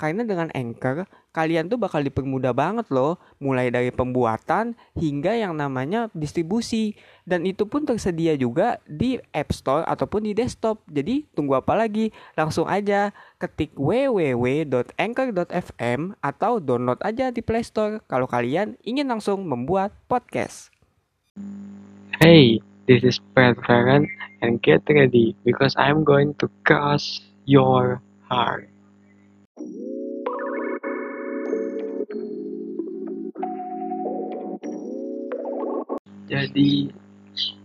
Karena dengan Anchor, kalian tuh bakal dipermudah banget loh, mulai dari pembuatan hingga yang namanya distribusi. Dan itu pun tersedia juga di App Store ataupun di desktop. Jadi tunggu apa lagi? Langsung aja ketik www.anchor.fm atau download aja di Play Store kalau kalian ingin langsung membuat podcast. Hey, this is Pat Farron and get ready because I'm going to cross your heart. Jadi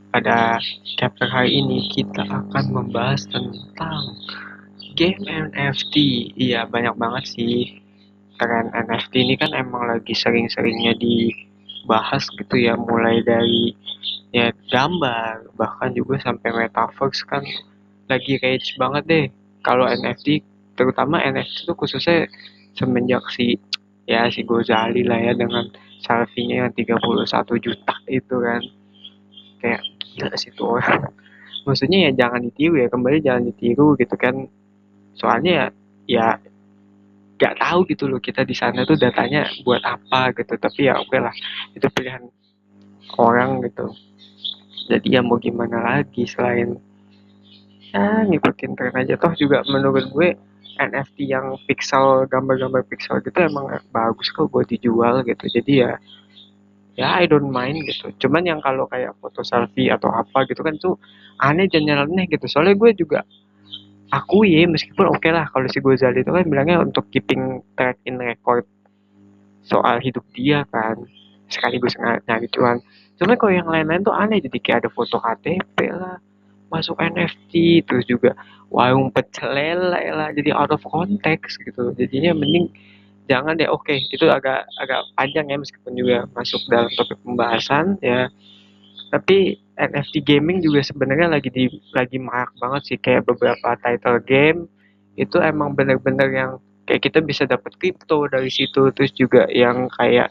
pada chapter hari ini kita akan membahas tentang game NFT. Iya banyak banget sih. Tren NFT ini kan emang lagi sering-seringnya dibahas gitu ya mulai dari ya gambar bahkan juga sampai metaverse kan. Lagi rage banget deh. Kalau NFT terutama NFT itu khususnya semenjak si ya si Gozali lah ya dengan selfie-nya yang 31 juta itu kan. Kayak gila sih tuh orang. Maksudnya ya jangan ditiru ya kembali jangan ditiru gitu kan. Soalnya ya ya gak tahu gitu loh kita di sana tuh datanya buat apa gitu. Tapi ya oke lah itu pilihan orang gitu. Jadi ya mau gimana lagi selain ya ngikutin tren aja. Toh juga menurut gue NFT yang pixel gambar-gambar pixel gitu emang bagus kok buat dijual gitu. Jadi ya ya I don't mind gitu. Cuman yang kalau kayak foto selfie atau apa gitu kan tuh aneh dan nyeleneh gitu. Soalnya gue juga aku ya meskipun oke okay lah kalau si Gozali itu kan bilangnya untuk keeping track in record soal hidup dia kan sekaligus nyari cuan. Cuman kalau yang lain-lain tuh aneh jadi kayak ada foto KTP lah masuk NFT terus juga warung pecel lele lah jadi out of context gitu. Jadinya mending jangan deh oke okay, itu agak agak panjang ya meskipun juga masuk dalam topik pembahasan ya. Tapi NFT gaming juga sebenarnya lagi di lagi marak banget sih kayak beberapa title game itu emang bener-bener yang kayak kita bisa dapat kripto dari situ terus juga yang kayak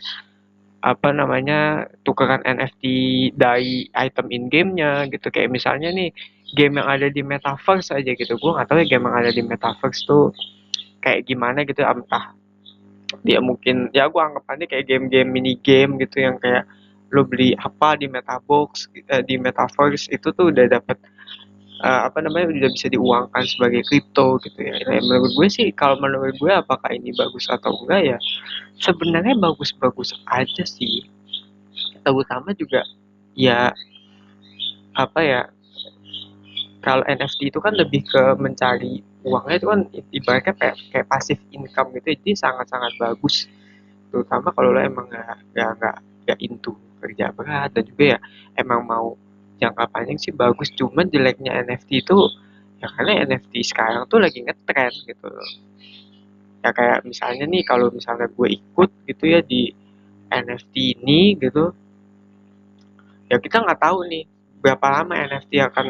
apa namanya tukeran NFT dari item in gamenya gitu. Kayak misalnya nih game yang ada di metaverse aja gitu. Gue nggak tahu ya game yang ada di metaverse tuh kayak gimana gitu. Entah dia mungkin ya gue anggapannya kayak game-game mini game gitu yang kayak lo beli apa di metabox eh, di metaverse itu tuh udah dapat uh, apa namanya udah bisa diuangkan sebagai kripto gitu ya. Nah, menurut gue sih kalau menurut gue apakah ini bagus atau enggak ya sebenarnya bagus-bagus aja sih terutama juga ya apa ya kalau NFT itu kan lebih ke mencari uangnya itu kan ibaratnya kayak, kayak pasif income gitu jadi sangat-sangat bagus terutama kalau lo emang nggak nggak nggak nggak into kerja berat dan juga ya emang mau jangka panjang sih bagus. Cuman jeleknya NFT itu ya karena NFT sekarang tuh lagi ngetrend gitu. Ya kayak misalnya nih kalau misalnya gue ikut gitu ya di NFT ini gitu ya kita nggak tahu nih berapa lama NFT akan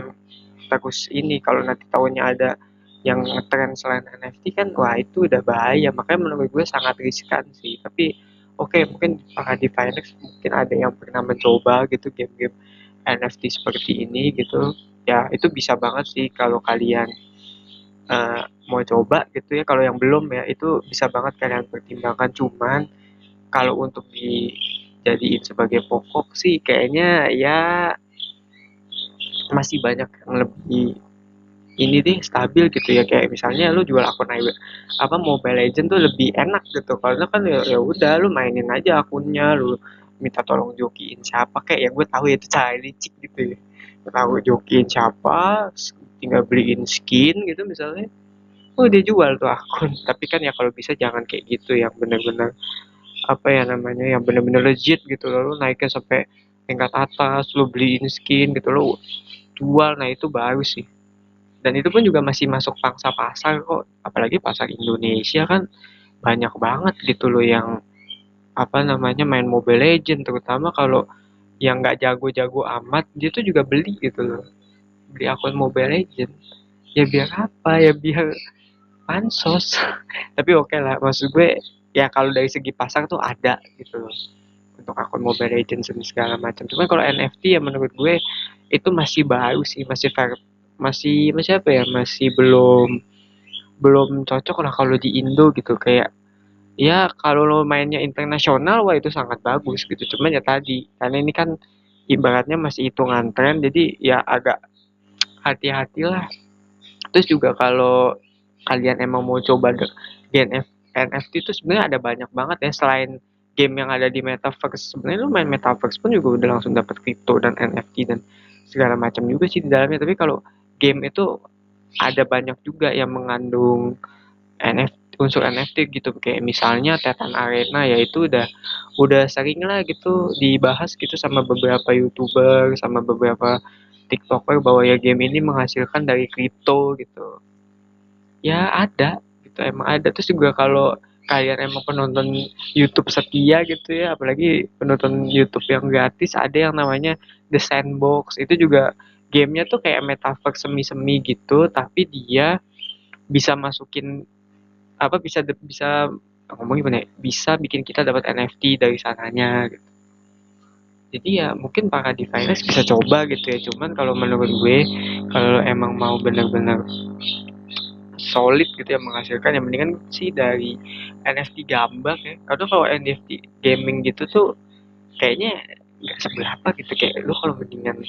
terus ini. Kalau nanti tahunnya ada yang ngetren selain NFT kan wah itu udah bahaya. Makanya menurut gue sangat riskan sih. Tapi oke okay, mungkin para di Finex mungkin ada yang pernah mencoba gitu game-game NFT seperti ini gitu ya itu bisa banget sih kalau kalian uh, mau coba gitu ya. Kalau yang belum ya itu bisa banget kalian pertimbangkan. Cuman kalau untuk dijadiin sebagai pokok sih kayaknya ya masih banyak yang lebih ini deh stabil gitu ya. Kayak misalnya lu jual akun apa Mobile Legend tuh lebih enak gitu. Karena kan ya, ya udah lu mainin aja akunnya lu minta tolong jokiin siapa kayak ya gue tahu ya itu cara licik gitu ya. Tahu jokiin siapa tinggal beliin skin gitu misalnya. Oh dia jual tuh akun. Tapi kan ya kalau bisa jangan kayak gitu yang bener-bener apa ya namanya yang bener-bener legit gitu loh. Lu naiknya sampai tingkat atas lu beliin skin gitu lo jual nah itu baru sih. Dan itu pun juga masih masuk pangsa pasar kok. Apalagi pasar Indonesia kan banyak banget gitu loh yang apa namanya main Mobile Legend terutama kalau yang nggak jago-jago amat dia tuh juga beli gitu loh. Beli akun Mobile Legend ya biar apa? Ya biar pansos. Tapi oke okay lah maksud gue ya kalau dari segi pasar tuh ada gitu loh. Untuk akun Mobile Legends dan segala macam. Cuman kalau NFT ya menurut gue itu masih baru sih masih fair masih masih apa ya? Masih belum belum cocok lah kalau di Indo gitu. Kayak ya kalau lo mainnya internasional wah itu sangat bagus gitu. Cuman ya tadi karena ini kan ibaratnya masih hitungan tren jadi ya agak hati-hatilah terus juga kalau kalian emang mau coba game NFT itu sebenarnya ada banyak banget ya. Selain game yang ada di metaverse sebenarnya lu main metaverse pun juga udah langsung dapat crypto dan NFT dan segala macam juga sih di dalamnya. Tapi kalau game itu ada banyak juga yang mengandung NFT unsur NFT gitu kayak misalnya Titan Arena ya itu udah udah sering lah gitu dibahas gitu sama beberapa youtuber sama beberapa tiktoker bahwa ya game ini menghasilkan dari kripto gitu. Ya ada gitu emang ada. Terus juga kalau kalian emang penonton YouTube setia gitu ya apalagi penonton YouTube yang gratis ada yang namanya The Sandbox. Itu juga gamenya tuh kayak metaverse semi-semi gitu tapi dia bisa masukin apa bisa bisa ngomong gimana ya, bisa bikin kita dapat NFT dari sananya gitu. Jadi ya mungkin para designers bisa coba gitu ya. Cuman kalau menurut gue kalau emang mau benar-benar solid gitu ya menghasilkan yang mendingan sih dari NFT gambar ya. Karena kalau NFT gaming gitu tuh kayaknya nggak seberapa gitu. Kayak lu kalau mendingan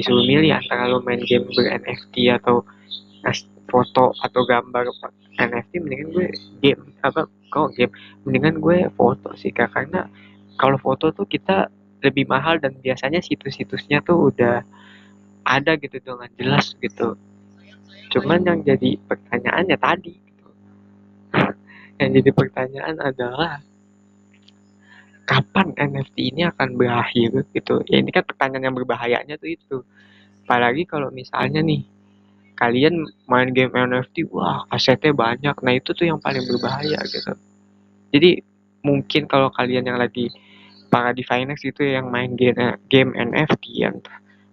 disuruh milih antara lo main game ber NFT atau foto atau gambar NFT mendingan gue game apa kok game? Mendingan gue foto sih kak karena kalau foto tuh kita lebih mahal dan biasanya situs-situsnya tuh udah ada gitu dengan jelas gitu. Cuman yang jadi pertanyaannya tadi gitu. yang jadi pertanyaan adalah kapan NFT ini akan berakhir gitu? Ya ini kan pertanyaan yang berbahayanya tuh itu. Apalagi kalau misalnya nih kalian main game NFT wah asetnya banyak. Nah itu tuh yang paling berbahaya gitu. Jadi mungkin kalau kalian yang lagi para di finance itu yang main game game NFT yang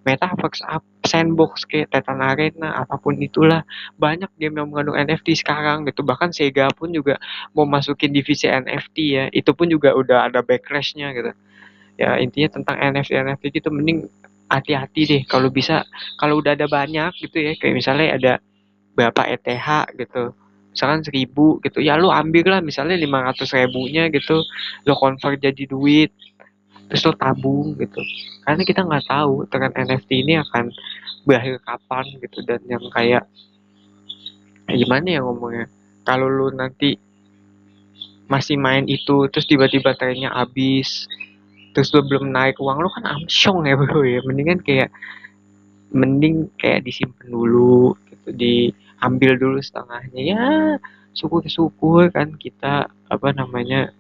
metaverse sandbox kayak Titan Arena apa pun itulah banyak game yang mengandung NFT sekarang gitu. Bahkan Sega pun juga mau masukin divisi NFT ya. Itu pun juga udah ada backlashnya gitu. Ya intinya tentang NFT NFT gitu mending hati-hati deh kalau bisa kalau udah ada banyak gitu ya kayak misalnya ada berapa ETH gitu misalkan seribu gitu ya lu ambil lah misalnya lima ratus ribunya gitu lo convert jadi duit terus lo tabung gitu. Karena kita nggak tahu tren NFT ini akan berakhir kapan gitu dan yang kayak gimana ya ngomongnya kalau lu nanti masih main itu terus tiba-tiba trennya habis terus lu belum naik uang lu kan amsyong ya bro ya. Mendingan kayak mending kayak disimpan dulu gitu. Diambil dulu setengahnya. Ya syukur-syukur kan kita apa namanya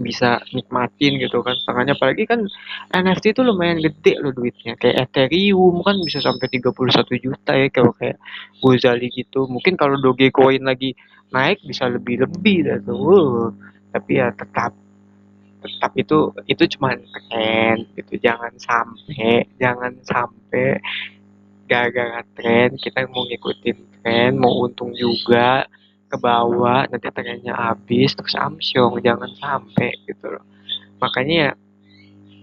bisa nikmatin gitu kan setengahnya. Apalagi kan NFT itu lumayan gede loh duitnya. Kayak Ethereum kan bisa sampai 31 juta ya kalau kayak Gozali gitu. Mungkin kalau Dogecoin lagi naik bisa lebih-lebih tuh. Tapi ya tetap tetap itu itu cuma tren gitu. Jangan sampai jangan sampai gara-gara tren kita mau ngikutin tren mau untung juga ke bawah nanti trennya habis terus amsyong. Jangan sampai gitu loh. Makanya ya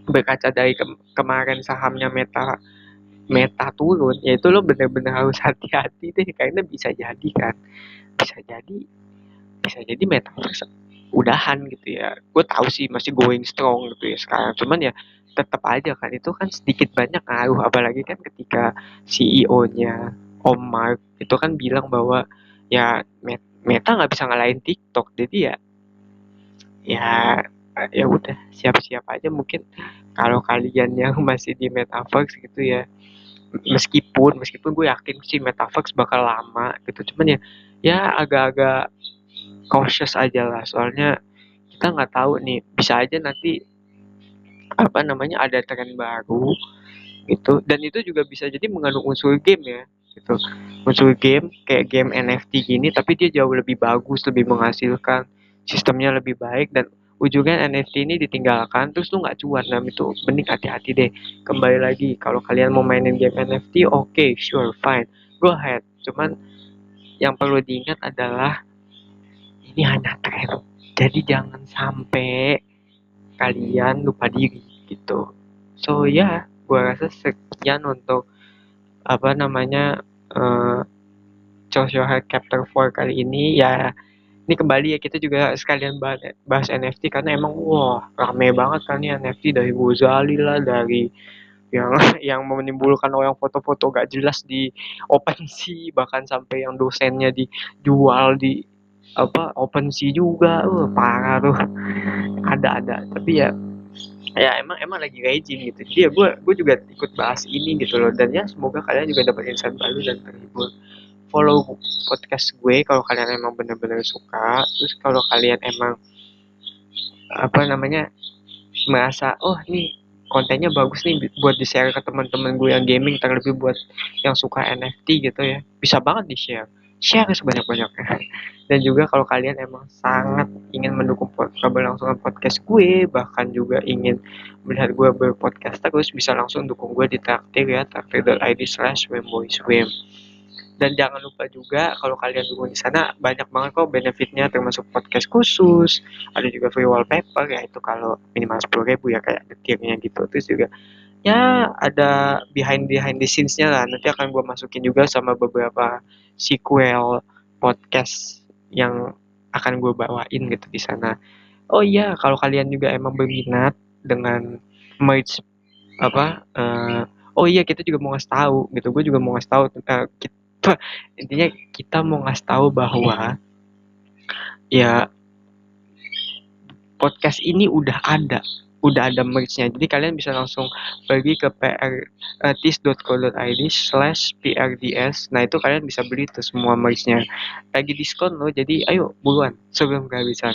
berkaca dari ke kemarin sahamnya meta meta turun yaitu lo bener-bener harus hati-hati deh. Karena bisa jadi kan? Bisa jadi bisa jadi meta udahan gitu ya. Gue tahu sih masih going strong gitu ya sekarang. Cuman ya tetap aja kan itu kan sedikit banyak ngaruh. Apalagi kan ketika CEO-nya Om Mark itu kan bilang bahwa ya Meta nggak bisa ngalahin TikTok. Jadi ya ya ya udah siap-siap aja mungkin. Kalau kalian yang masih di metaverse gitu ya meskipun meskipun gue yakin sih metaverse bakal lama gitu. Cuman ya ya agak-agak cautious aja lah. Soalnya kita nggak tahu nih bisa aja nanti apa namanya ada tren baru gitu. Dan itu juga bisa jadi mengandung unsur game ya gitu. Unsur game kayak game NFT gini tapi dia jauh lebih bagus lebih menghasilkan sistemnya lebih baik dan ujungnya NFT ini ditinggalkan terus lu nggak cuan. Nah itu mending hati-hati deh. Kembali lagi kalau kalian mau mainin game NFT oke okay, sure fine go ahead. Cuman yang perlu diingat adalah ini hanya tren jadi jangan sampai kalian lupa diri gitu. So ya yeah, gue rasa sekian untuk apa namanya uh, social health chapter 4 kali ini. Ya ini kembali ya kita juga sekalian bahas, NFT karena emang wah rame banget kan nih NFT dari Gozali lah dari yang yang menimbulkan orang foto-foto gak jelas di OpenSea bahkan sampai yang dosennya dijual di apa OpenSea juga. Uh, parah tuh. Ada ada. Tapi ya ya emang emang lagi raging gitu. Jadi ya gue gue juga ikut bahas ini gitu loh. Dan ya semoga kalian juga dapat insight baru dan terhibur. Follow podcast gue kalau kalian emang bener-bener suka. Terus kalau kalian emang apa namanya merasa oh nih kontennya bagus nih buat di share ke teman-teman gue yang gaming terlebih buat yang suka NFT gitu ya. Bisa banget di share share sebanyak-banyaknya? Dan juga kalau kalian emang sangat ingin mendukung keberlangsungan podcast gue bahkan juga ingin melihat gue berpodcast terus bisa langsung dukung gue di traktir ya traktir.id slash swim dan jangan lupa juga kalau kalian dukung di sana banyak banget kok benefitnya termasuk podcast khusus ada juga free wallpaper ya itu kalau minimal sepuluh ribu ya kayak detirnya gitu. Terus juga ya ada behind behind the scenes-nya lah. Nanti akan gue masukin juga sama beberapa sequel podcast yang akan gue bawain gitu di sana. Oh iya kalau kalian juga emang berminat dengan merch apa uh, oh iya kita juga mau ngasih tahu gitu. Gue juga mau ngasih tahu uh, kita, intinya kita mau ngasih tahu bahwa ya podcast ini udah ada udah ada merchnya jadi kalian bisa langsung pergi ke prtis.co.id slash prds. Nah itu kalian bisa beli tuh semua merchnya lagi diskon loh jadi ayo buruan sebelum kehabisan.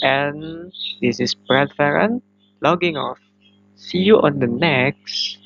And this is Brad Farron logging off. See you on the next